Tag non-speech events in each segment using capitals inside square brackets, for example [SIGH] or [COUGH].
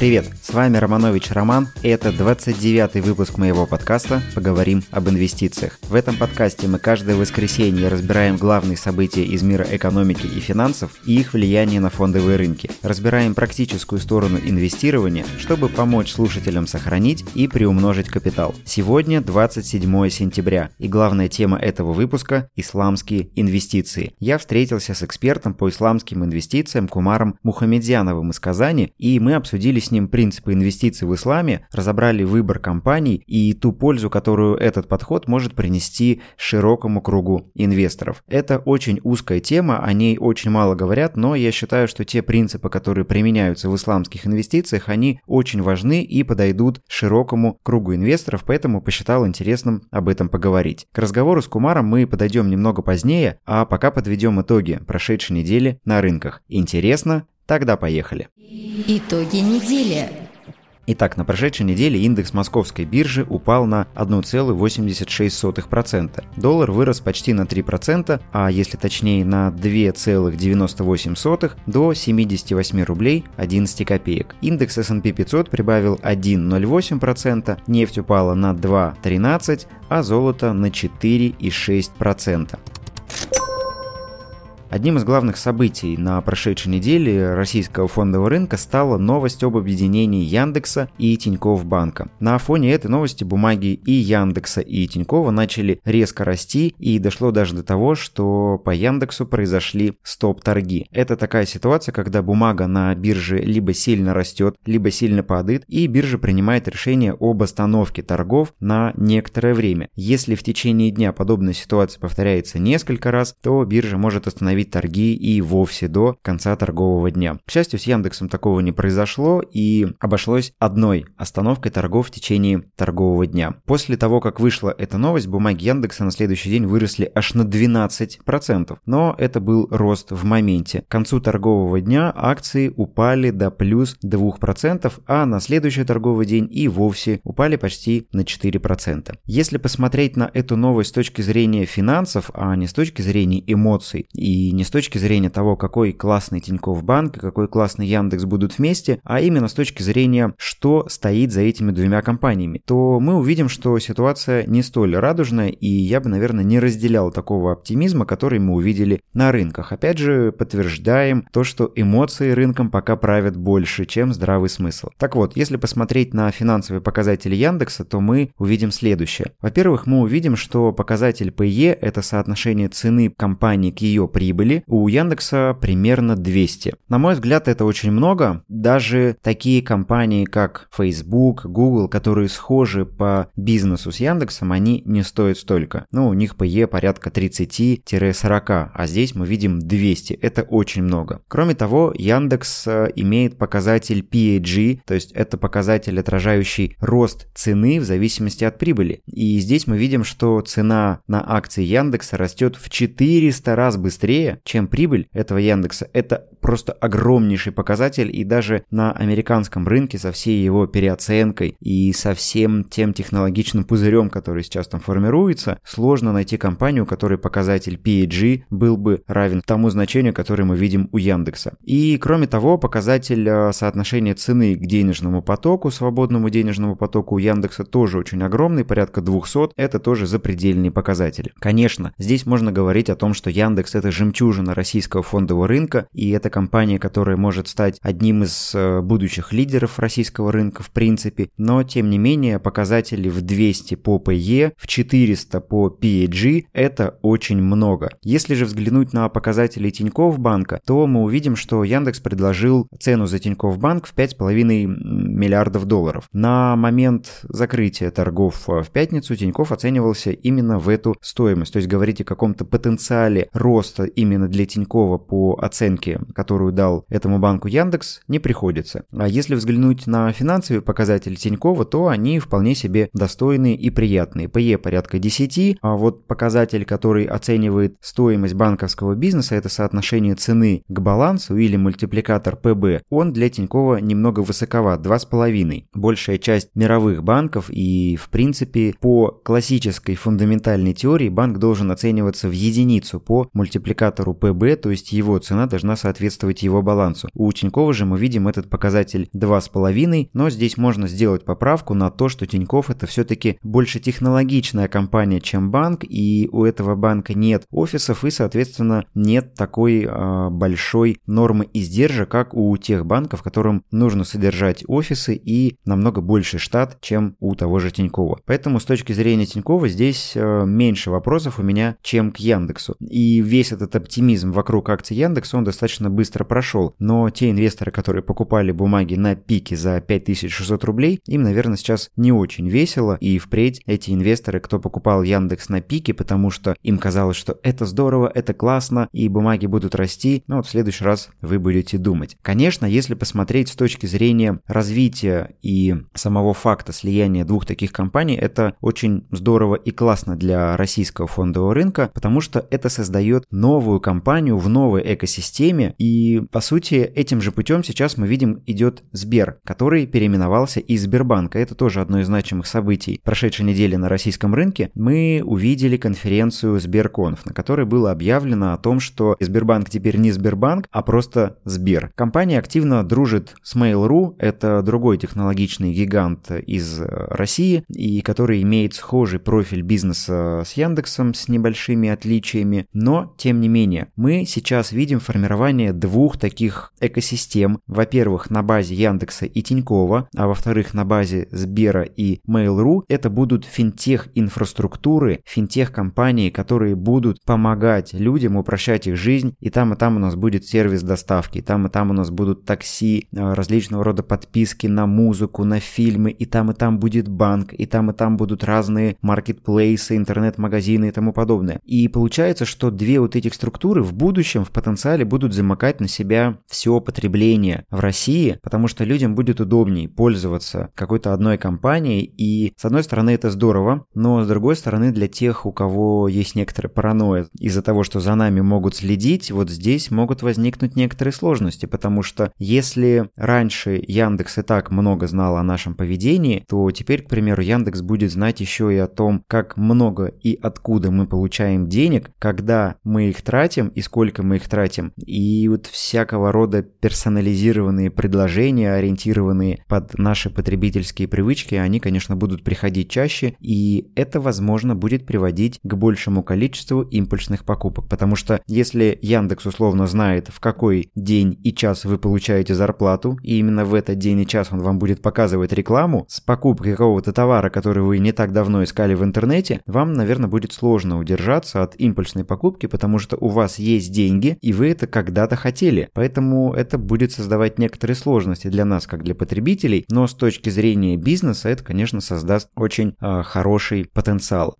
Привет, с вами Романович Роман, и это 29-й выпуск моего подкаста «Поговорим об инвестициях». В этом подкасте мы каждое воскресенье разбираем главные события из мира экономики и финансов и их влияние на фондовые рынки. Разбираем практическую сторону инвестирования, чтобы помочь слушателям сохранить и приумножить капитал. Сегодня 27 сентября, и главная тема этого выпуска – исламские инвестиции. Я встретился с экспертом по исламским инвестициям Кумаром Мухамедзяновым из Казани, и мы обсудили с ним принципы инвестиций в исламе, разобрали выбор компаний и ту пользу, которую этот подход может принести широкому кругу инвесторов. Это очень узкая тема, о ней очень мало говорят, но я считаю, что те принципы, которые применяются в исламских инвестициях, они очень важны и подойдут широкому кругу инвесторов, поэтому посчитал интересным об этом поговорить. К разговору с Кумаром мы подойдем немного позднее, а пока подведем итоги прошедшей недели на рынках. Интересно? Тогда поехали. Итоги недели. Итак, на прошедшей неделе индекс московской биржи упал на 1,86%. Доллар вырос почти на 3%, а если точнее на 2,98 до 78 рублей 11 копеек. Индекс S&P 500 прибавил 1,08%, нефть упала на 2,13%, а золото на 4,6%. Одним из главных событий на прошедшей неделе российского фондового рынка стала новость об объединении Яндекса и Тинькофф банка. На фоне этой новости бумаги и Яндекса, и Тинькова начали резко расти, и дошло даже до того, что по Яндексу произошли стоп-торги. Это такая ситуация, когда бумага на бирже либо сильно растет, либо сильно падает, и биржа принимает решение об остановке торгов на некоторое время. Если в течение дня подобная ситуация повторяется несколько раз, то биржа может остановить остановить торги и вовсе до конца торгового дня. К счастью, с Яндексом такого не произошло и обошлось одной остановкой торгов в течение торгового дня. После того, как вышла эта новость, бумаги Яндекса на следующий день выросли аж на 12%. Но это был рост в моменте. К концу торгового дня акции упали до плюс 2%, а на следующий торговый день и вовсе упали почти на 4%. Если посмотреть на эту новость с точки зрения финансов, а не с точки зрения эмоций и не с точки зрения того, какой классный Тинькофф Банк и какой классный Яндекс будут вместе, а именно с точки зрения, что стоит за этими двумя компаниями, то мы увидим, что ситуация не столь радужная, и я бы, наверное, не разделял такого оптимизма, который мы увидели на рынках. Опять же, подтверждаем то, что эмоции рынком пока правят больше, чем здравый смысл. Так вот, если посмотреть на финансовые показатели Яндекса, то мы увидим следующее. Во-первых, мы увидим, что показатель PE – это соотношение цены компании к ее прибыли, прибыли у Яндекса примерно 200. На мой взгляд, это очень много. Даже такие компании, как Facebook, Google, которые схожи по бизнесу с Яндексом, они не стоят столько. Ну, у них PE порядка 30-40, а здесь мы видим 200. Это очень много. Кроме того, Яндекс э, имеет показатель PAG, то есть это показатель, отражающий рост цены в зависимости от прибыли. И здесь мы видим, что цена на акции Яндекса растет в 400 раз быстрее, чем прибыль этого Яндекса. Это просто огромнейший показатель, и даже на американском рынке со всей его переоценкой и со всем тем технологичным пузырем, который сейчас там формируется, сложно найти компанию, у которой показатель PAG был бы равен тому значению, которое мы видим у Яндекса. И кроме того, показатель э, соотношения цены к денежному потоку, свободному денежному потоку у Яндекса тоже очень огромный, порядка 200. Это тоже запредельный показатель. Конечно, здесь можно говорить о том, что Яндекс это жемчужина российского фондового рынка, и это компания, которая может стать одним из э, будущих лидеров российского рынка в принципе, но тем не менее показатели в 200 по PE, в 400 по PAG – это очень много. Если же взглянуть на показатели Тинькофф банка, то мы увидим, что Яндекс предложил цену за Тинькофф банк в 5,5 миллиардов долларов. На момент закрытия торгов э, в пятницу Тинькофф оценивался именно в эту стоимость, то есть говорить о каком-то потенциале роста именно для Тинькова по оценке, которую дал этому банку Яндекс, не приходится. А если взглянуть на финансовые показатели Тинькова, то они вполне себе достойные и приятные. PE порядка 10, а вот показатель, который оценивает стоимость банковского бизнеса, это соотношение цены к балансу или мультипликатор ПБ, он для Тинькова немного высоковат, 2,5. Большая часть мировых банков и, в принципе, по классической фундаментальной теории банк должен оцениваться в единицу по мультипликатору ПБ, то есть его цена должна соответствовать его балансу. У Тинькова же мы видим этот показатель 2,5, но здесь можно сделать поправку на то, что Тиньков это все-таки больше технологичная компания, чем банк, и у этого банка нет офисов и, соответственно, нет такой э, большой нормы издержек, как у тех банков, которым нужно содержать офисы и намного больше штат, чем у того же Тинькова. Поэтому с точки зрения Тинькова здесь э, меньше вопросов у меня, чем к Яндексу. И весь этот оптимизм вокруг акций Яндекса, он достаточно быстро прошел. Но те инвесторы, которые покупали бумаги на пике за 5600 рублей, им, наверное, сейчас не очень весело. И впредь эти инвесторы, кто покупал Яндекс на пике, потому что им казалось, что это здорово, это классно, и бумаги будут расти, ну вот в следующий раз вы будете думать. Конечно, если посмотреть с точки зрения развития и самого факта слияния двух таких компаний, это очень здорово и классно для российского фондового рынка, потому что это создает новую компанию в новой экосистеме, и по сути этим же путем сейчас мы видим идет Сбер, который переименовался из Сбербанка. Это тоже одно из значимых событий прошедшей недели на российском рынке. Мы увидели конференцию Сберконф, на которой было объявлено о том, что Сбербанк теперь не Сбербанк, а просто Сбер. Компания активно дружит с Mail.ru, это другой технологичный гигант из России, и который имеет схожий профиль бизнеса с Яндексом, с небольшими отличиями, но тем не менее мы сейчас видим формирование двух таких экосистем. Во-первых, на базе Яндекса и Тинькова, а во-вторых, на базе Сбера и Mail.ru. Это будут финтех-инфраструктуры, финтех-компании, которые будут помогать людям упрощать их жизнь. И там, и там у нас будет сервис доставки, и там, и там у нас будут такси, э, различного рода подписки на музыку, на фильмы, и там, и там будет банк, и там, и там будут разные маркетплейсы, интернет-магазины и тому подобное. И получается, что две вот этих структуры в будущем в потенциале будут замыкать на себя все потребление в России, потому что людям будет удобнее пользоваться какой-то одной компанией. И с одной стороны это здорово, но с другой стороны для тех, у кого есть некоторая паранойя из-за того, что за нами могут следить, вот здесь могут возникнуть некоторые сложности, потому что если раньше Яндекс и так много знал о нашем поведении, то теперь, к примеру, Яндекс будет знать еще и о том, как много и откуда мы получаем денег, когда мы их тратим и сколько мы их тратим. И вот всякого рода персонализированные предложения, ориентированные под наши потребительские привычки, они, конечно, будут приходить чаще, и это, возможно, будет приводить к большему количеству импульсных покупок. Потому что если Яндекс условно знает, в какой день и час вы получаете зарплату, и именно в этот день и час он вам будет показывать рекламу с покупкой какого-то товара, который вы не так давно искали в интернете, вам, наверное, будет сложно удержаться от импульсной покупки, потому что у вас есть деньги, и вы это когда-то хотели. Поэтому это будет создавать некоторые сложности для нас, как для потребителей, но с точки зрения бизнеса это, конечно, создаст очень э, хороший потенциал.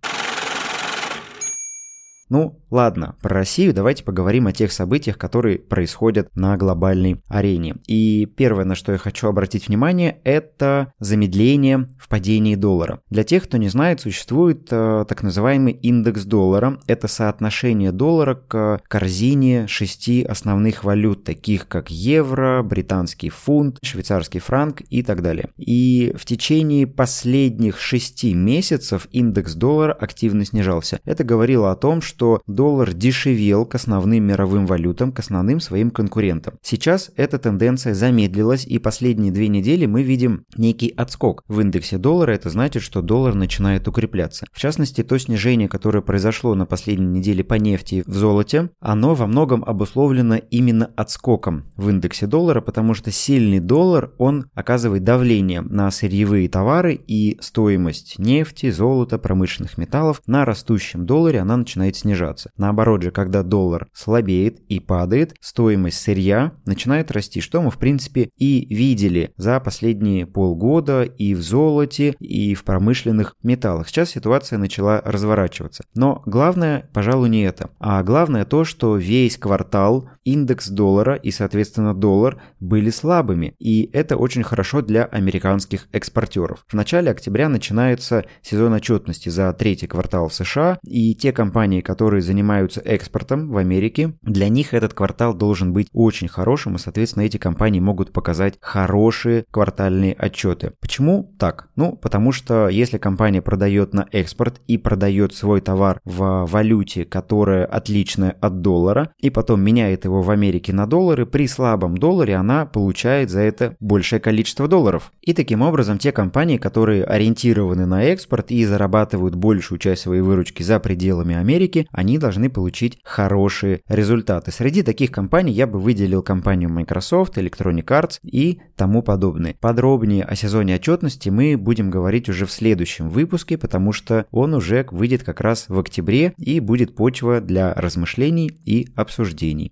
Ну, ладно, про Россию давайте поговорим о тех событиях, которые происходят на глобальной арене. И первое, на что я хочу обратить внимание, это замедление в падении доллара. Для тех, кто не знает, существует э, так называемый индекс доллара. Это соотношение доллара к корзине шести основных валют, таких как евро, британский фунт, швейцарский франк и так далее. И в течение последних шести месяцев индекс доллара активно снижался. Это говорило о том, что что доллар дешевел к основным мировым валютам, к основным своим конкурентам. Сейчас эта тенденция замедлилась, и последние две недели мы видим некий отскок в индексе доллара. Это значит, что доллар начинает укрепляться. В частности, то снижение, которое произошло на последней неделе по нефти в золоте, оно во многом обусловлено именно отскоком в индексе доллара, потому что сильный доллар, он оказывает давление на сырьевые товары и стоимость нефти, золота, промышленных металлов на растущем долларе она начинает снижаться снижаться. Наоборот же, когда доллар слабеет и падает, стоимость сырья начинает расти, что мы в принципе и видели за последние полгода и в золоте, и в промышленных металлах. Сейчас ситуация начала разворачиваться. Но главное, пожалуй, не это. А главное то, что весь квартал индекс доллара и, соответственно, доллар были слабыми. И это очень хорошо для американских экспортеров. В начале октября начинается сезон отчетности за третий квартал в США, и те компании, которые занимаются экспортом в Америке, для них этот квартал должен быть очень хорошим, и, соответственно, эти компании могут показать хорошие квартальные отчеты. Почему так? Ну, потому что если компания продает на экспорт и продает свой товар в валюте, которая отличная от доллара, и потом меняет его в Америке на доллары, при слабом долларе она получает за это большее количество долларов. И таким образом те компании, которые ориентированы на экспорт и зарабатывают большую часть своей выручки за пределами Америки, они должны получить хорошие результаты. Среди таких компаний я бы выделил компанию Microsoft, Electronic Arts и тому подобное. Подробнее о сезоне отчетности мы будем говорить уже в следующем выпуске, потому что он уже выйдет как раз в октябре и будет почва для размышлений и обсуждений.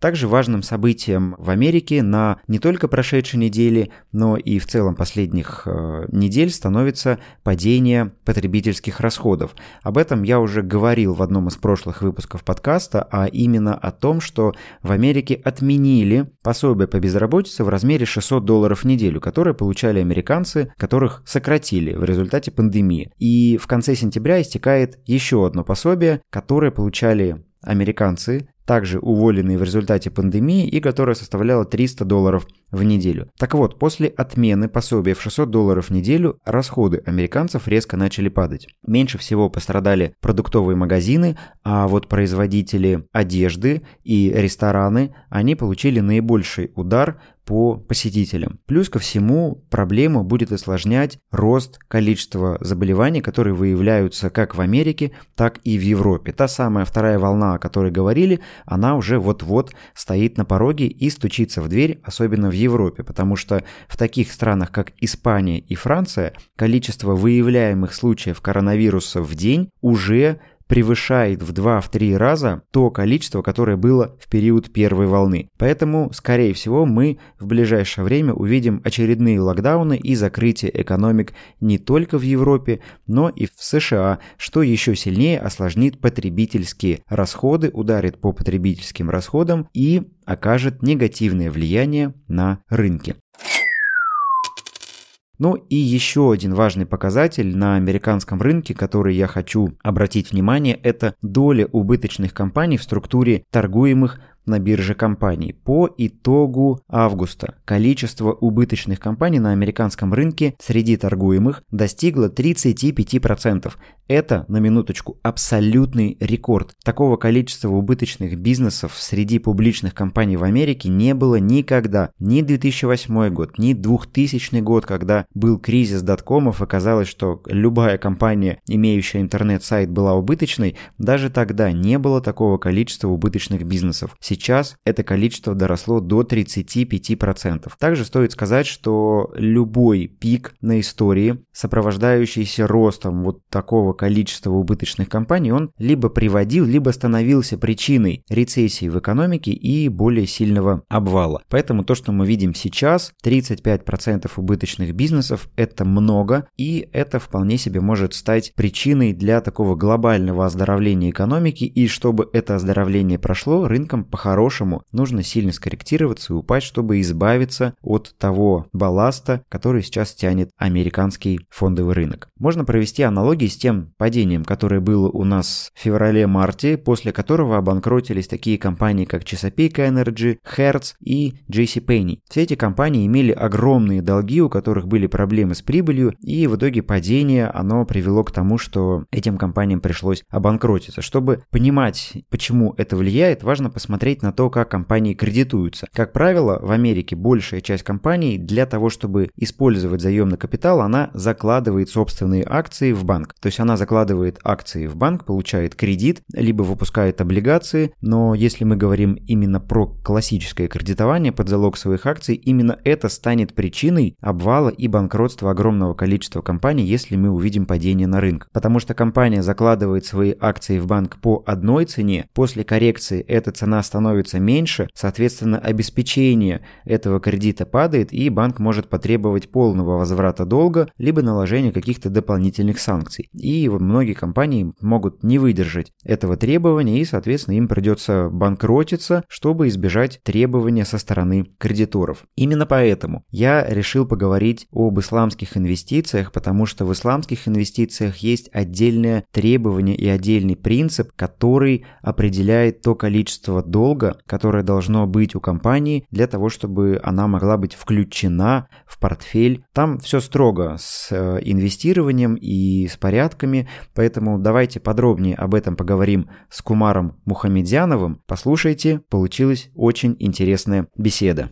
Также важным событием в Америке на не только прошедшей неделе, но и в целом последних э, недель становится падение потребительских расходов. Об этом я уже говорил в одном из прошлых выпусков подкаста, а именно о том, что в Америке отменили пособие по безработице в размере 600 долларов в неделю, которое получали американцы, которых сократили в результате пандемии. И в конце сентября истекает еще одно пособие, которое получали американцы, также уволенные в результате пандемии и которая составляла 300 долларов в неделю. Так вот, после отмены пособия в 600 долларов в неделю расходы американцев резко начали падать. Меньше всего пострадали продуктовые магазины, а вот производители одежды и рестораны, они получили наибольший удар по посетителям. Плюс ко всему проблему будет осложнять рост количества заболеваний, которые выявляются как в Америке, так и в Европе. Та самая вторая волна, о которой говорили, она уже вот-вот стоит на пороге и стучится в дверь, особенно в Европе, потому что в таких странах, как Испания и Франция, количество выявляемых случаев коронавируса в день уже превышает в 2-3 раза то количество, которое было в период первой волны. Поэтому, скорее всего, мы в ближайшее время увидим очередные локдауны и закрытие экономик не только в Европе, но и в США, что еще сильнее осложнит потребительские расходы, ударит по потребительским расходам и окажет негативное влияние на рынки. Ну и еще один важный показатель на американском рынке, который я хочу обратить внимание, это доля убыточных компаний в структуре торгуемых на бирже компаний. По итогу августа количество убыточных компаний на американском рынке среди торгуемых достигло 35%. Это, на минуточку, абсолютный рекорд. Такого количества убыточных бизнесов среди публичных компаний в Америке не было никогда. Ни 2008 год, ни 2000 год, когда был кризис доткомов, оказалось, что любая компания, имеющая интернет-сайт, была убыточной, даже тогда не было такого количества убыточных бизнесов. Сейчас это количество доросло до 35%. Также стоит сказать, что любой пик на истории, сопровождающийся ростом вот такого количества убыточных компаний, он либо приводил, либо становился причиной рецессии в экономике и более сильного обвала. Поэтому то, что мы видим сейчас, 35% убыточных бизнесов, это много, и это вполне себе может стать причиной для такого глобального оздоровления экономики, и чтобы это оздоровление прошло, рынкам по-хорошему нужно сильно скорректироваться и упасть, чтобы избавиться от того балласта, который сейчас тянет американский фондовый рынок. Можно провести аналогии с тем падением, которое было у нас в феврале-марте, после которого обанкротились такие компании, как Chesapeake Energy, Hertz и JCPenney. Все эти компании имели огромные долги, у которых были проблемы с прибылью, и в итоге падение оно привело к тому, что этим компаниям пришлось обанкротиться. Чтобы понимать, почему это влияет, важно посмотреть на то, как компании кредитуются. Как правило, в Америке большая часть компаний для того, чтобы использовать заемный капитал, она закладывает собственные акции в банк. То есть она закладывает акции в банк, получает кредит, либо выпускает облигации, но если мы говорим именно про классическое кредитование под залог своих акций, именно это станет причиной обвала и банкротства огромного количества компаний, если мы увидим падение на рынок. Потому что компания закладывает свои акции в банк по одной цене, после коррекции эта цена становится меньше, соответственно обеспечение этого кредита падает и банк может потребовать полного возврата долга, либо наложения каких-то дополнительных санкций. И и многие компании могут не выдержать этого требования, и, соответственно, им придется банкротиться, чтобы избежать требования со стороны кредиторов. Именно поэтому я решил поговорить об исламских инвестициях, потому что в исламских инвестициях есть отдельное требование и отдельный принцип, который определяет то количество долга, которое должно быть у компании для того, чтобы она могла быть включена в портфель. Там все строго с э, инвестированием и с порядками, поэтому давайте подробнее об этом поговорим с Кумаром Мухамедяновым. Послушайте, получилась очень интересная беседа.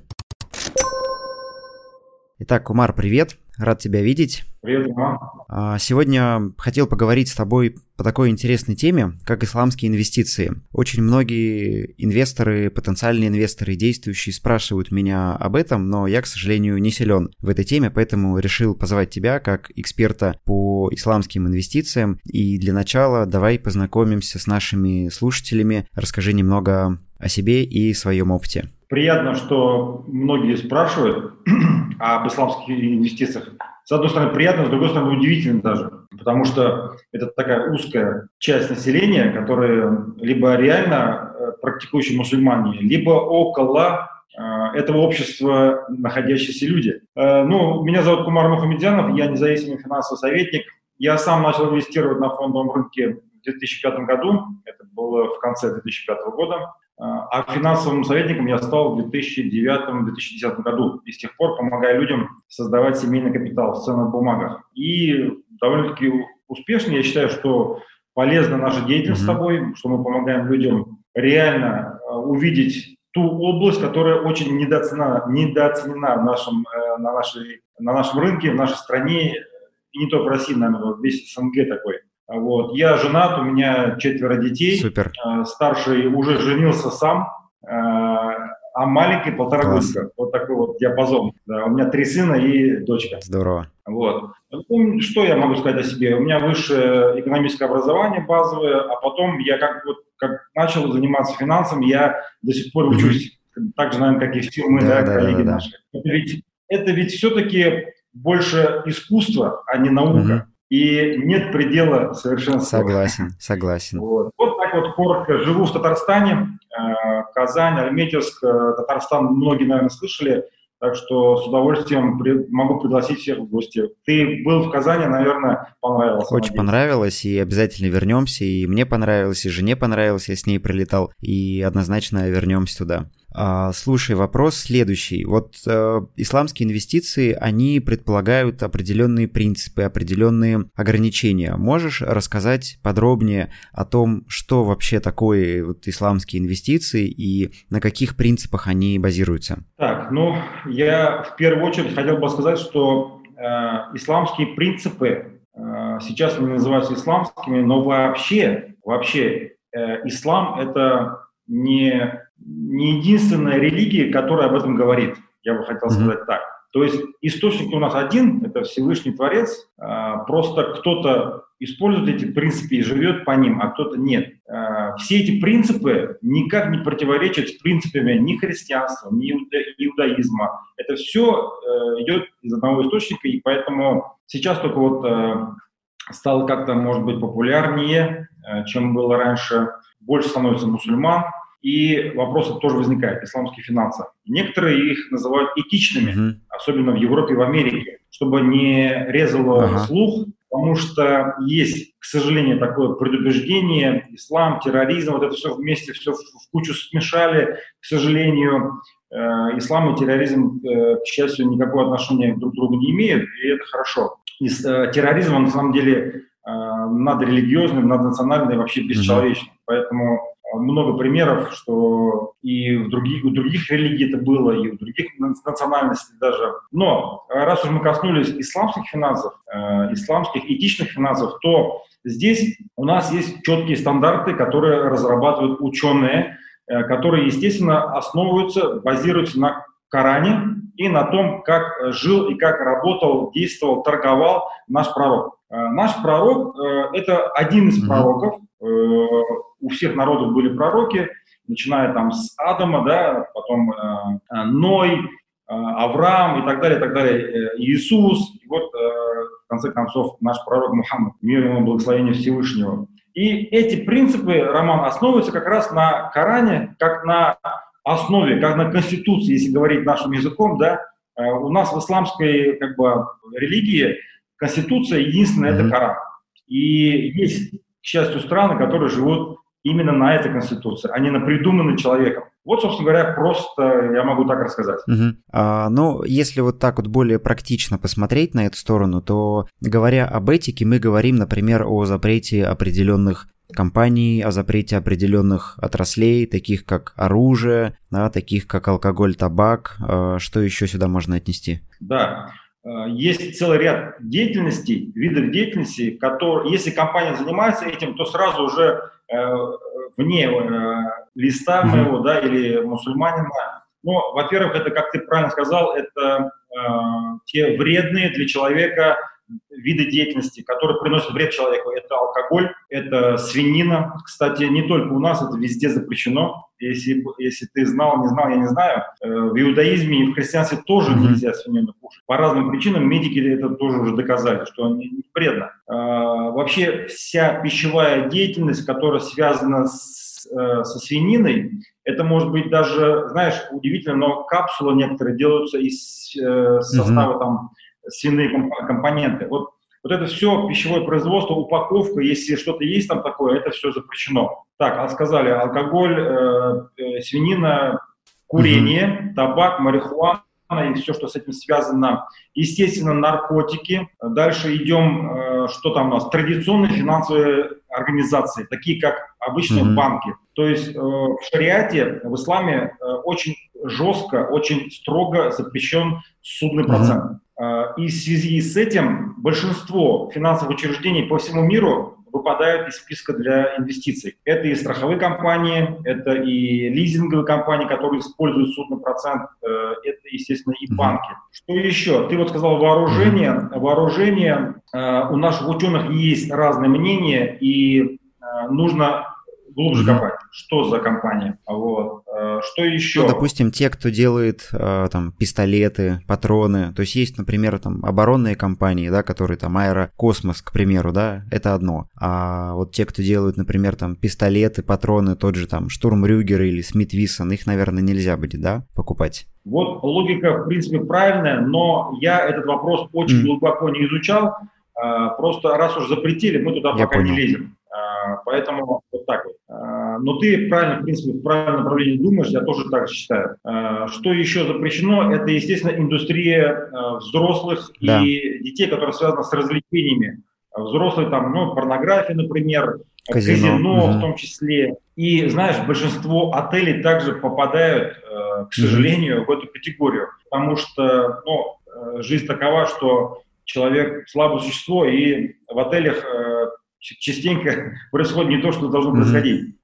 Итак, Кумар, привет. Рад тебя видеть. Привет, Дима. А, сегодня хотел поговорить с тобой по такой интересной теме, как исламские инвестиции. Очень многие инвесторы, потенциальные инвесторы, действующие спрашивают меня об этом, но я, к сожалению, не силен в этой теме, поэтому решил позвать тебя как эксперта по исламским инвестициям. И для начала давай познакомимся с нашими слушателями. Расскажи немного о себе и своем опыте. Приятно, что многие спрашивают [CLEARS THROAT] об исламских инвестициях. С одной стороны, приятно, с другой стороны, удивительно даже, потому что это такая узкая часть населения, которые либо реально э, практикующие мусульмане, либо около э, этого общества находящиеся люди. Э, ну, меня зовут Кумар Мухамедзянов, я независимый финансовый советник. Я сам начал инвестировать на фондовом рынке в 2005 году, это было в конце 2005 года. А финансовым советником я стал в 2009-2010 году. И с тех пор помогаю людям создавать семейный капитал в ценных бумагах. И довольно-таки успешно. Я считаю, что полезна наша деятельность mm-hmm. с тобой, что мы помогаем людям реально а, увидеть ту область, которая очень недооценена, недооценена в нашем, э, на, нашей, на нашем рынке, в нашей стране, и не только в России, наверное, весь СНГ такой. Вот. Я женат, у меня четверо детей. Супер. Э, старший уже женился сам, э, а маленький полтора Класс. годика. Вот такой вот диапазон. Да, у меня три сына и дочка. Здорово. Вот. Ну, что я могу сказать о себе? У меня высшее экономическое образование базовое, а потом я как, вот, как начал заниматься финансами, я до сих пор учусь. Mm-hmm. Так же, наверное, как и все мы, да, да, коллеги да, да, наши. Это ведь, это ведь все-таки больше искусство, а не наука. Mm-hmm и нет предела совершенства. Согласен, согласен. Вот, вот так вот коротко. Живу в Татарстане, э, Казань, Альметьевск, э, Татарстан многие, наверное, слышали. Так что с удовольствием при, могу пригласить всех в гости. Ты был в Казани, наверное, понравилось. Очень надеюсь. понравилось, и обязательно вернемся. И мне понравилось, и жене понравилось, я с ней прилетал. И однозначно вернемся туда. А, слушай, вопрос следующий. Вот э, исламские инвестиции, они предполагают определенные принципы, определенные ограничения. Можешь рассказать подробнее о том, что вообще такое вот исламские инвестиции и на каких принципах они базируются? Так, ну, я в первую очередь хотел бы сказать, что э, исламские принципы э, сейчас они называются исламскими, но вообще, вообще э, ислам это не не единственная религия, которая об этом говорит. Я бы хотел сказать mm-hmm. так. То есть источник у нас один, это Всевышний Творец. А, просто кто-то использует эти принципы и живет по ним, а кто-то нет. А, все эти принципы никак не противоречат с принципами ни христианства, ни иудаизма. Это все э, идет из одного источника, и поэтому сейчас только вот э, стало как-то, может быть, популярнее, э, чем было раньше. Больше становится мусульман, и вопросы тоже возникают, исламские финансы. Некоторые их называют этичными, uh-huh. особенно в Европе и в Америке, чтобы не резало uh-huh. слух, потому что есть, к сожалению, такое предубеждение, ислам, терроризм, вот это все вместе, все в кучу смешали, к сожалению. Э, ислам и терроризм, э, к счастью, никакого отношения друг к другу не имеют, и это хорошо. И э, терроризм, он на самом деле надрелигиозный, наднациональный, вообще бесчеловечный. Uh-huh. Поэтому много примеров, что и в других, у других религий это было, и у других национальностей даже. Но раз уж мы коснулись исламских финансов, э, исламских этичных финансов, то здесь у нас есть четкие стандарты, которые разрабатывают ученые, э, которые, естественно, основываются, базируются на Коране и на том, как жил и как работал, действовал, торговал наш пророк. Э, наш пророк э, – это один из пророков, э, у всех народов были пророки, начиная там с Адама, да, потом э, Ной, э, Авраам и так далее, и так далее, Иисус. И вот э, в конце концов, наш пророк Мухаммад, мир ему благословение Всевышнего. И эти принципы, Роман, основываются как раз на Коране, как на основе, как на Конституции, если говорить нашим языком, да, э, у нас в исламской как бы, религии Конституция единственная mm-hmm. – это Коран. И есть, к счастью, страны, которые живут именно на этой Конституции, а не на придуманной человеком. Вот, собственно говоря, просто я могу так рассказать. Угу. А, ну, если вот так вот более практично посмотреть на эту сторону, то говоря об этике, мы говорим, например, о запрете определенных компаний, о запрете определенных отраслей, таких как оружие, да, таких как алкоголь, табак. А, что еще сюда можно отнести? Да, а, есть целый ряд деятельностей, видов деятельности, которые, если компания занимается этим, то сразу уже вне э, листа моего, да, или мусульманина. Ну, во-первых, это, как ты правильно сказал, это э, те вредные для человека виды деятельности, которые приносят вред человеку. Это алкоголь, это свинина. Кстати, не только у нас, это везде запрещено. Если, если ты знал, не знал, я не знаю. Э, в иудаизме и в христианстве тоже mm-hmm. нельзя свинину кушать. По разным причинам медики это тоже уже доказали, что не вредно. А, вообще вся пищевая деятельность, которая связана с, э, со свининой, это может быть даже, знаешь, удивительно, но капсулы некоторые делаются из э, состава mm-hmm. там свиные компоненты. Вот, вот это все пищевое производство, упаковка, если что-то есть там такое, это все запрещено. Так, а сказали, алкоголь, э, э, свинина, курение, mm-hmm. табак, марихуана и все, что с этим связано. Естественно, наркотики. Дальше идем, э, что там у нас? Традиционные финансовые организации, такие как обычные mm-hmm. банки. То есть э, в шариате, в исламе э, очень жестко, очень строго запрещен судный процент. Mm-hmm. А, и в связи с этим большинство финансовых учреждений по всему миру выпадают из списка для инвестиций. Это и страховые компании, это и лизинговые компании, которые используют судный процент, э, это, естественно, и банки. Что еще? Ты вот сказал вооружение. Вооружение, э, у наших ученых есть разные мнения, и э, нужно глубже mm-hmm. копать, что за компания, вот, э, что еще. Ну, допустим, те, кто делает э, там пистолеты, патроны, то есть есть, например, там оборонные компании, да, которые там Аэрокосмос, к примеру, да, это одно, а вот те, кто делают, например, там пистолеты, патроны, тот же там Штурм Рюгер или Смит Виссон, их, наверное, нельзя будет, да, покупать? Вот логика, в принципе, правильная, но я этот вопрос очень mm. глубоко не изучал, э, просто раз уж запретили, мы туда я пока понял. не лезем. А, поэтому вот так вот. А, но ты правильно, в принципе, в правильном направлении думаешь, я тоже так считаю. А, что еще запрещено, это, естественно, индустрия взрослых да. и детей, которые связаны с развлечениями. Взрослые там, ну, порнография, например, казино, казино угу. в том числе. И, знаешь, большинство отелей также попадают, к сожалению, угу. в эту категорию, потому что, ну, э, жизнь такова, что человек слабое существо, и в отелях э, частенько [LAUGHS] происходит не то, что должно происходить.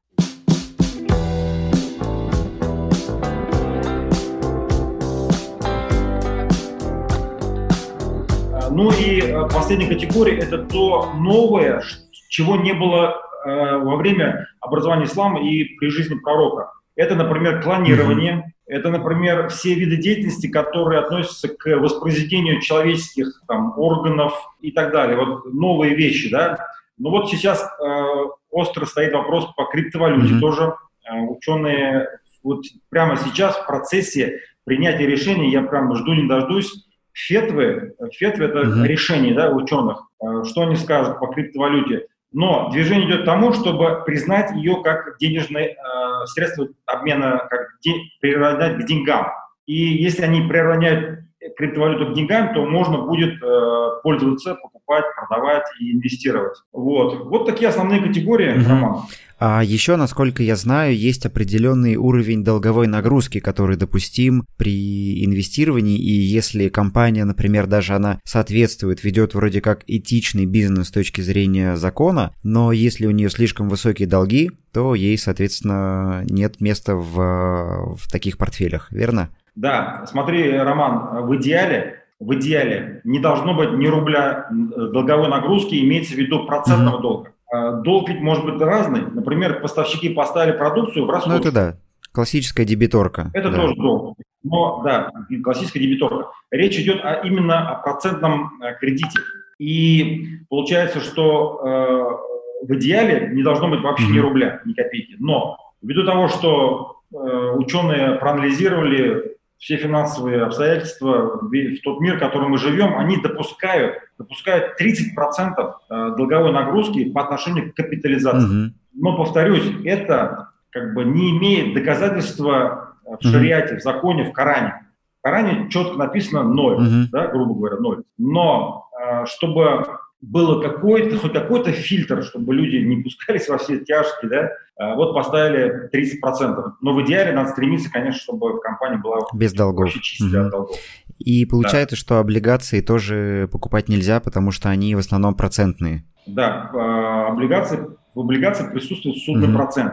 Ну и э, последняя категория – это то новое, чего не было э, во время образования ислама и при жизни пророка. Это, например, клонирование, mm-hmm. это, например, все виды деятельности, которые относятся к воспроизведению человеческих там, органов и так далее. Вот новые вещи, да. Ну вот сейчас э, остро стоит вопрос по криптовалюте mm-hmm. тоже. Э, ученые вот прямо сейчас в процессе принятия решений, я прямо жду не дождусь, фетвы, фетвы это mm-hmm. решение да, ученых, э, что они скажут по криптовалюте. Но движение идет к тому, чтобы признать ее как денежное э, средство обмена, как де, приравнять к деньгам. И если они приравняют криптовалюту к деньгам, то можно будет э, пользоваться, покупать, продавать и инвестировать. Вот, вот такие основные категории, угу. Роман. А еще, насколько я знаю, есть определенный уровень долговой нагрузки, который допустим при инвестировании, и если компания, например, даже она соответствует, ведет вроде как этичный бизнес с точки зрения закона, но если у нее слишком высокие долги, то ей, соответственно, нет места в, в таких портфелях, верно? Да, смотри, Роман, в идеале, в идеале не должно быть ни рубля долговой нагрузки, имеется в виду процентного mm-hmm. долга. А, долг ведь может быть разный. Например, поставщики поставили продукцию в рассрочку. Ну это да, классическая дебиторка. Это да. тоже долг. Но да, классическая дебиторка. Речь идет о, именно о процентном э, кредите. И получается, что в идеале не должно быть вообще ни рубля, ни копейки. Но ввиду того, что ученые проанализировали все финансовые обстоятельства в тот мир, в котором мы живем, они допускают, допускают 30% долговой нагрузки по отношению к капитализации. Угу. Но, повторюсь, это как бы не имеет доказательства в шариате, в законе, в Коране. В Коране четко написано ноль, uh-huh. да, грубо говоря, ноль. Но э, чтобы было какой-то, хоть какой-то фильтр, чтобы люди не пускались во все тяжкие, да, э, вот поставили 30%. Но в идеале надо стремиться, конечно, чтобы компания была без долгов. чистая угу. от долгов. И получается, да. что облигации тоже покупать нельзя, потому что они в основном процентные. Да, э, облигации, в облигациях присутствует судный угу. процент.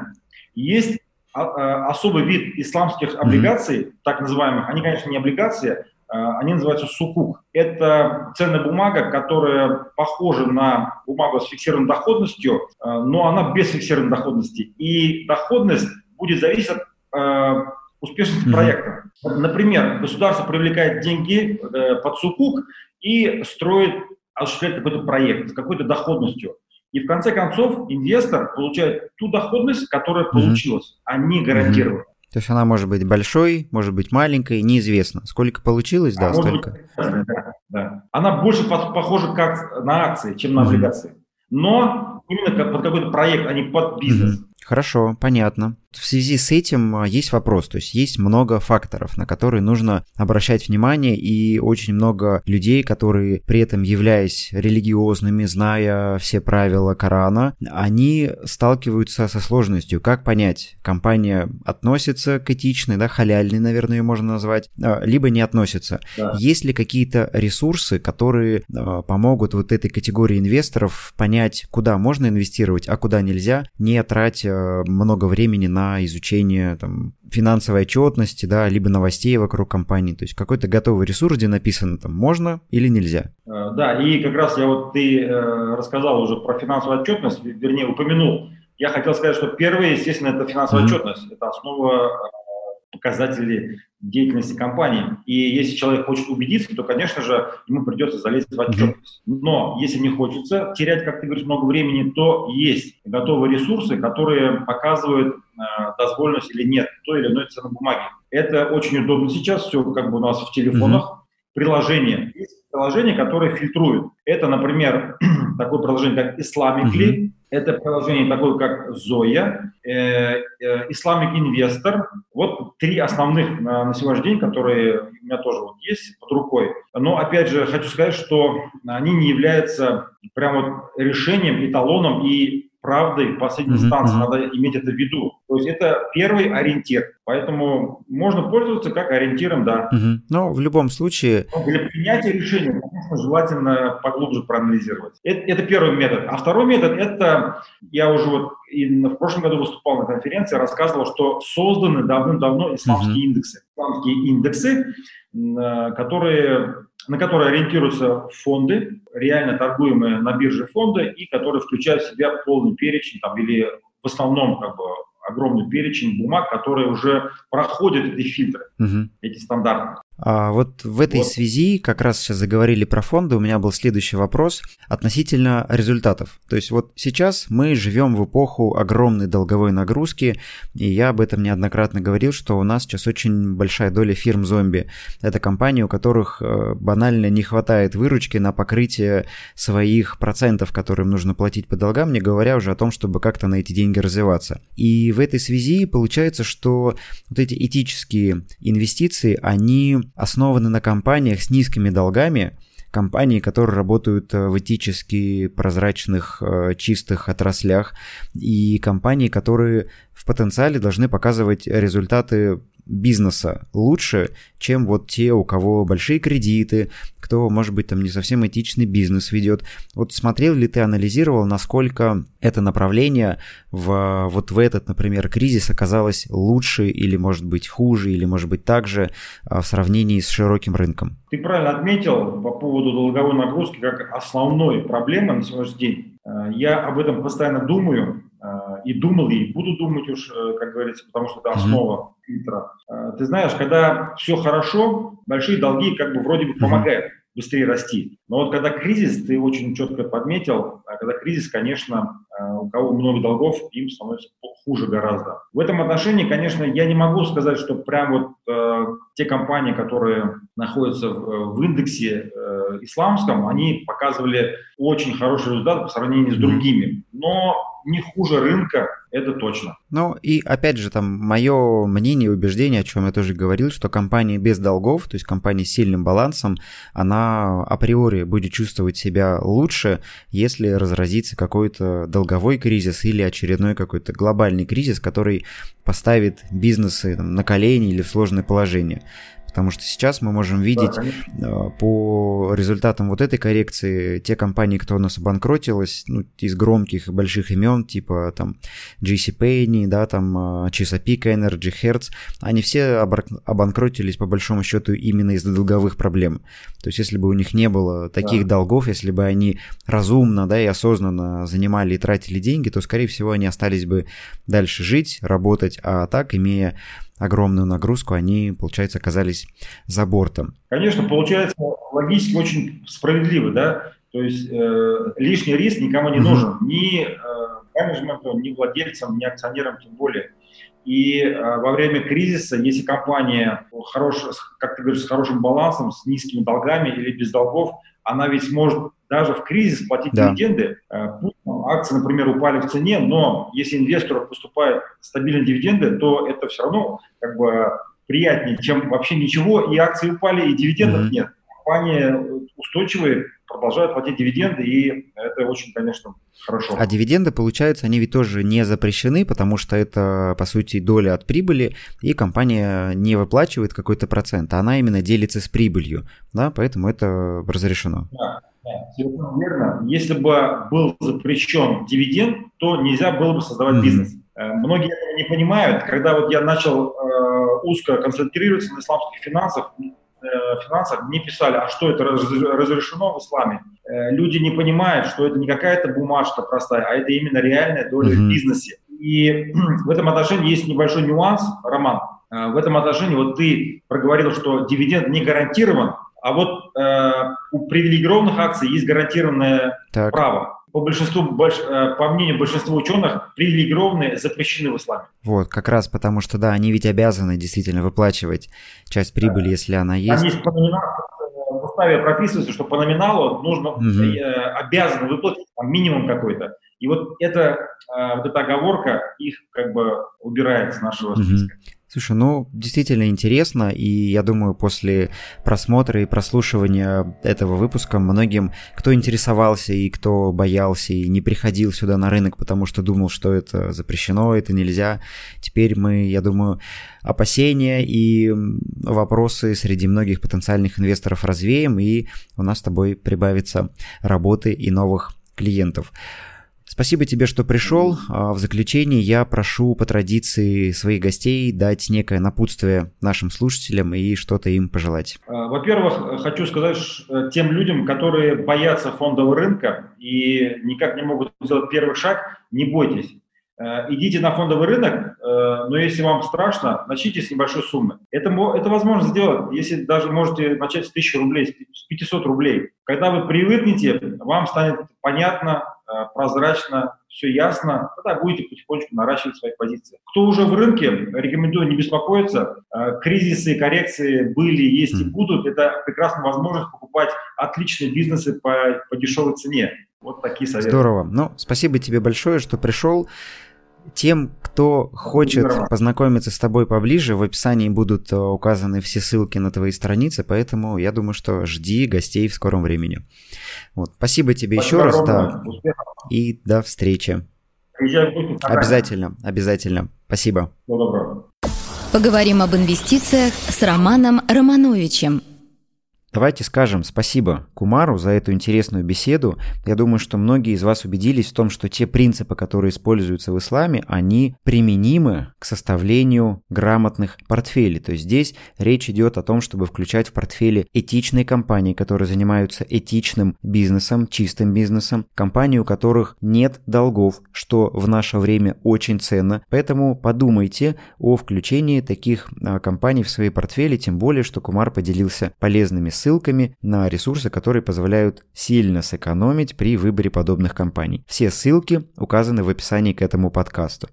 Есть а, а, особый вид исламских облигаций, mm-hmm. так называемых, они, конечно, не облигации, а, они называются сукук. Это ценная бумага, которая похожа на бумагу с фиксированной доходностью, но она без фиксированной доходности. И доходность будет зависеть от успешности mm-hmm. проекта. Например, государство привлекает деньги э, под сукук и строит, осуществляет какой-то проект с какой-то доходностью. И в конце концов инвестор получает ту доходность, которая угу. получилась, а не гарантированно. То есть она может быть большой, может быть маленькой, неизвестно. Сколько получилось, а да, столько. Быть, да, да. Она больше похожа как на акции, чем на облигации. Но именно под какой-то проект, а не под бизнес. Хорошо, понятно. В связи с этим а, есть вопрос, то есть есть много факторов, на которые нужно обращать внимание, и очень много людей, которые при этом являясь религиозными, зная все правила Корана, они сталкиваются со сложностью, как понять, компания относится к этичной, да, халяльной, наверное, ее можно назвать, а, либо не относится. Да. Есть ли какие-то ресурсы, которые а, помогут вот этой категории инвесторов понять, куда можно инвестировать, а куда нельзя, не тратя много времени на на изучение там, финансовой отчетности, да, либо новостей вокруг компании. То есть какой-то готовый ресурс, где написано там можно или нельзя. Э, да, и как раз я вот ты э, рассказал уже про финансовую отчетность, вернее упомянул. Я хотел сказать, что первое, естественно, это финансовая mm-hmm. отчетность. Это основа показателей деятельности компании. И если человек хочет убедиться, то, конечно же, ему придется залезть в отчетность. Но если не хочется терять, как ты говоришь, много времени, то есть готовые ресурсы, которые показывают э, дозволенность или нет той или иной ценной бумаги. Это очень удобно сейчас, все как бы у нас в телефонах. Mm-hmm. Приложение. Есть приложение, которое фильтрует. Это, например, [CLEARS THROAT] такое приложение, как Islamically. Mm-hmm это приложение такое, как Zoya, э, э, Islamic Investor. Вот три основных на, на сегодняшний день, которые у меня тоже вот есть под рукой. Но опять же хочу сказать, что они не являются прям вот решением, эталоном и правдой последней mm-hmm. инстанции. Надо иметь это в виду. То есть это первый ориентир. Поэтому можно пользоваться как ориентиром, да. Mm-hmm. Но в любом случае... Но для принятия решения, конечно, желательно поглубже проанализировать. Это, это первый метод. А второй метод – это, я уже вот и в прошлом году выступал на конференции, рассказывал, что созданы давным-давно исламские mm-hmm. индексы. Исламские индексы, э, которые на которые ориентируются фонды, реально торгуемые на бирже фонды, и которые включают в себя полный перечень там, или в основном как бы, огромный перечень бумаг, которые уже проходят эти фильтры, угу. эти стандарты. А вот в этой вот. связи, как раз сейчас заговорили про фонды, у меня был следующий вопрос относительно результатов. То есть вот сейчас мы живем в эпоху огромной долговой нагрузки, и я об этом неоднократно говорил, что у нас сейчас очень большая доля фирм-зомби. Это компании, у которых э, банально не хватает выручки на покрытие своих процентов, которые им нужно платить по долгам, не говоря уже о том, чтобы как-то на эти деньги развиваться. И в этой связи получается, что вот эти этические инвестиции, они основаны на компаниях с низкими долгами, компании, которые работают э, в этически прозрачных, э, чистых отраслях, и компании, которые в потенциале должны показывать результаты бизнеса лучше, чем вот те, у кого большие кредиты, кто, может быть, там не совсем этичный бизнес ведет. Вот смотрел ли ты, анализировал, насколько это направление в, вот в этот, например, кризис оказалось лучше или, может быть, хуже, или, может быть, также а, в сравнении с широким рынком? Ты правильно отметил по поводу долговой нагрузки как основной проблемы на сегодняшний день. Э, я об этом постоянно думаю, э, и думал, и буду думать уж, э, как говорится, потому что это основа фильтра. Ты знаешь, когда все хорошо, большие долги как бы вроде бы помогают. быстрее расти. Но вот когда кризис, ты очень четко подметил, а когда кризис, конечно, у кого много долгов, им становится хуже гораздо. В этом отношении, конечно, я не могу сказать, что прям вот э, те компании, которые находятся в, в индексе э, исламском, они показывали очень хороший результат по сравнению с другими. Но не хуже рынка, это точно. Ну и опять же, там мое мнение и убеждение, о чем я тоже говорил, что компания без долгов, то есть компания с сильным балансом, она априори будет чувствовать себя лучше, если разразится какой-то долговой кризис или очередной какой-то глобальный кризис, который поставит бизнесы там, на колени или в сложное положение. Потому что сейчас мы можем видеть да, по результатам вот этой коррекции те компании, кто у нас обанкротилась, ну, из громких и больших имен, типа там GC Payne, да, там а, Chesapeake Energy, Hertz, они все обанкротились по большому счету именно из-за долговых проблем. То есть если бы у них не было таких да. долгов, если бы они разумно, да, и осознанно занимали и тратили деньги, то, скорее всего, они остались бы дальше жить, работать, а так, имея огромную нагрузку, они, получается, оказались за бортом. Конечно, получается логически очень справедливо, да, то есть э, лишний риск никому не нужен, ни э, менеджменту, ни владельцам, ни акционерам тем более. И э, во время кризиса, если компания хорош, как ты говоришь, с хорошим балансом, с низкими долгами или без долгов, она ведь сможет даже в кризис платить да. дивиденды. Э, акции, например, упали в цене, но если инвестору поступают стабильные дивиденды, то это все равно как бы приятнее, чем вообще ничего, и акции упали, и дивидендов mm-hmm. нет. Компании устойчивые, продолжают платить дивиденды, и это очень, конечно, хорошо. А дивиденды, получается, они ведь тоже не запрещены, потому что это, по сути, доля от прибыли, и компания не выплачивает какой-то процент, а она именно делится с прибылью, да, поэтому это разрешено. Да. Совершенно верно. Если бы был запрещен дивиденд, то нельзя было бы создавать mm-hmm. бизнес. Э, многие этого не понимают. Когда вот я начал э, узко концентрироваться на исламских финансах, э, финансах, мне писали, а что это разрешено в исламе? Э, люди не понимают, что это не какая-то бумажка простая, а это именно реальная доля mm-hmm. в бизнесе. И [CLEARS THROAT] в этом отношении есть небольшой нюанс, Роман. Э, в этом отношении вот ты проговорил, что дивиденд не гарантирован, а вот э, у привилегированных акций есть гарантированное так. право. По, большинству, больш, э, по мнению большинства ученых, привилегированные запрещены в исламе. Вот, как раз потому что, да, они ведь обязаны действительно выплачивать часть прибыли, да. если она есть. Они по номиналу, в уставе прописывается, что по номиналу нужно, угу. э, обязаны выплатить там, минимум какой-то. И вот эта, э, вот эта оговорка их как бы убирает с нашего списка. Угу. Слушай, ну, действительно интересно, и я думаю, после просмотра и прослушивания этого выпуска многим, кто интересовался и кто боялся и не приходил сюда на рынок, потому что думал, что это запрещено, это нельзя, теперь мы, я думаю, опасения и вопросы среди многих потенциальных инвесторов развеем, и у нас с тобой прибавится работы и новых клиентов. Спасибо тебе, что пришел. А, в заключение я прошу по традиции своих гостей дать некое напутствие нашим слушателям и что-то им пожелать. А, во-первых, хочу сказать э, тем людям, которые боятся фондового рынка и никак не могут сделать первый шаг, не бойтесь. Э, идите на фондовый рынок, э, но если вам страшно, начните с небольшой суммы. Это, это возможно сделать, если даже можете начать с 1000 рублей, с 500 рублей. Когда вы привыкнете, вам станет понятно, прозрачно, все ясно, тогда будете потихонечку наращивать свои позиции. Кто уже в рынке, рекомендую не беспокоиться. Э, кризисы, коррекции были, есть и будут. Это прекрасная возможность покупать отличные бизнесы по, по дешевой цене. Вот такие советы. Здорово. Ну, спасибо тебе большое, что пришел. Тем, кто хочет познакомиться с тобой поближе, в описании будут э, указаны все ссылки на твои страницы, поэтому я думаю, что жди гостей в скором времени. Вот. Спасибо тебе Спасибо еще раз, да. И до встречи. Обязательно, обязательно. Спасибо. Поговорим об инвестициях с Романом Романовичем. Давайте скажем спасибо Кумару за эту интересную беседу. Я думаю, что многие из вас убедились в том, что те принципы, которые используются в исламе, они применимы к составлению грамотных портфелей. То есть здесь речь идет о том, чтобы включать в портфели этичные компании, которые занимаются этичным бизнесом, чистым бизнесом, компании, у которых нет долгов, что в наше время очень ценно. Поэтому подумайте о включении таких а, компаний в свои портфели, тем более, что Кумар поделился полезными ссылками на ресурсы, которые позволяют сильно сэкономить при выборе подобных компаний. Все ссылки указаны в описании к этому подкасту.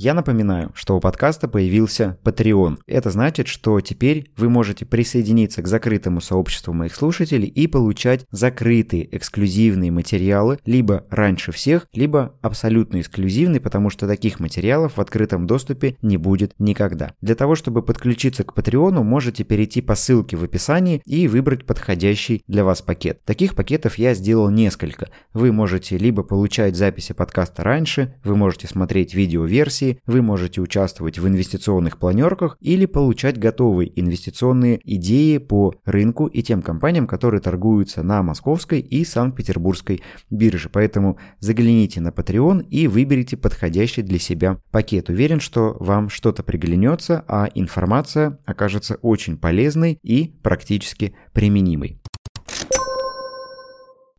Я напоминаю, что у подкаста появился Patreon. Это значит, что теперь вы можете присоединиться к закрытому сообществу моих слушателей и получать закрытые эксклюзивные материалы либо раньше всех, либо абсолютно эксклюзивные, потому что таких материалов в открытом доступе не будет никогда. Для того, чтобы подключиться к Patreon, можете перейти по ссылке в описании и выбрать подходящий для вас пакет. Таких пакетов я сделал несколько. Вы можете либо получать записи подкаста раньше, вы можете смотреть видеоверсии, инвестиций, вы можете участвовать в инвестиционных планерках или получать готовые инвестиционные идеи по рынку и тем компаниям, которые торгуются на московской и санкт-петербургской бирже. Поэтому загляните на Patreon и выберите подходящий для себя пакет. Уверен, что вам что-то приглянется, а информация окажется очень полезной и практически применимой.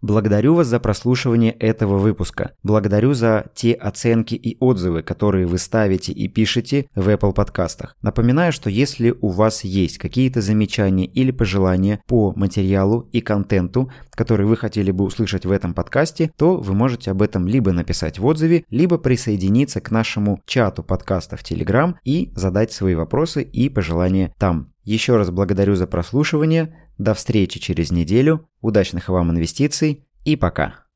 Благодарю вас за прослушивание этого выпуска. Благодарю за те оценки и отзывы, которые вы ставите и пишете в Apple подкастах. Напоминаю, что если у вас есть какие-то замечания или пожелания по материалу и контенту, который вы хотели бы услышать в этом подкасте, то вы можете об этом либо написать в отзыве, либо присоединиться к нашему чату подкаста в Telegram и задать свои вопросы и пожелания там. Еще раз благодарю за прослушивание. До встречи через неделю. Удачных вам инвестиций и пока.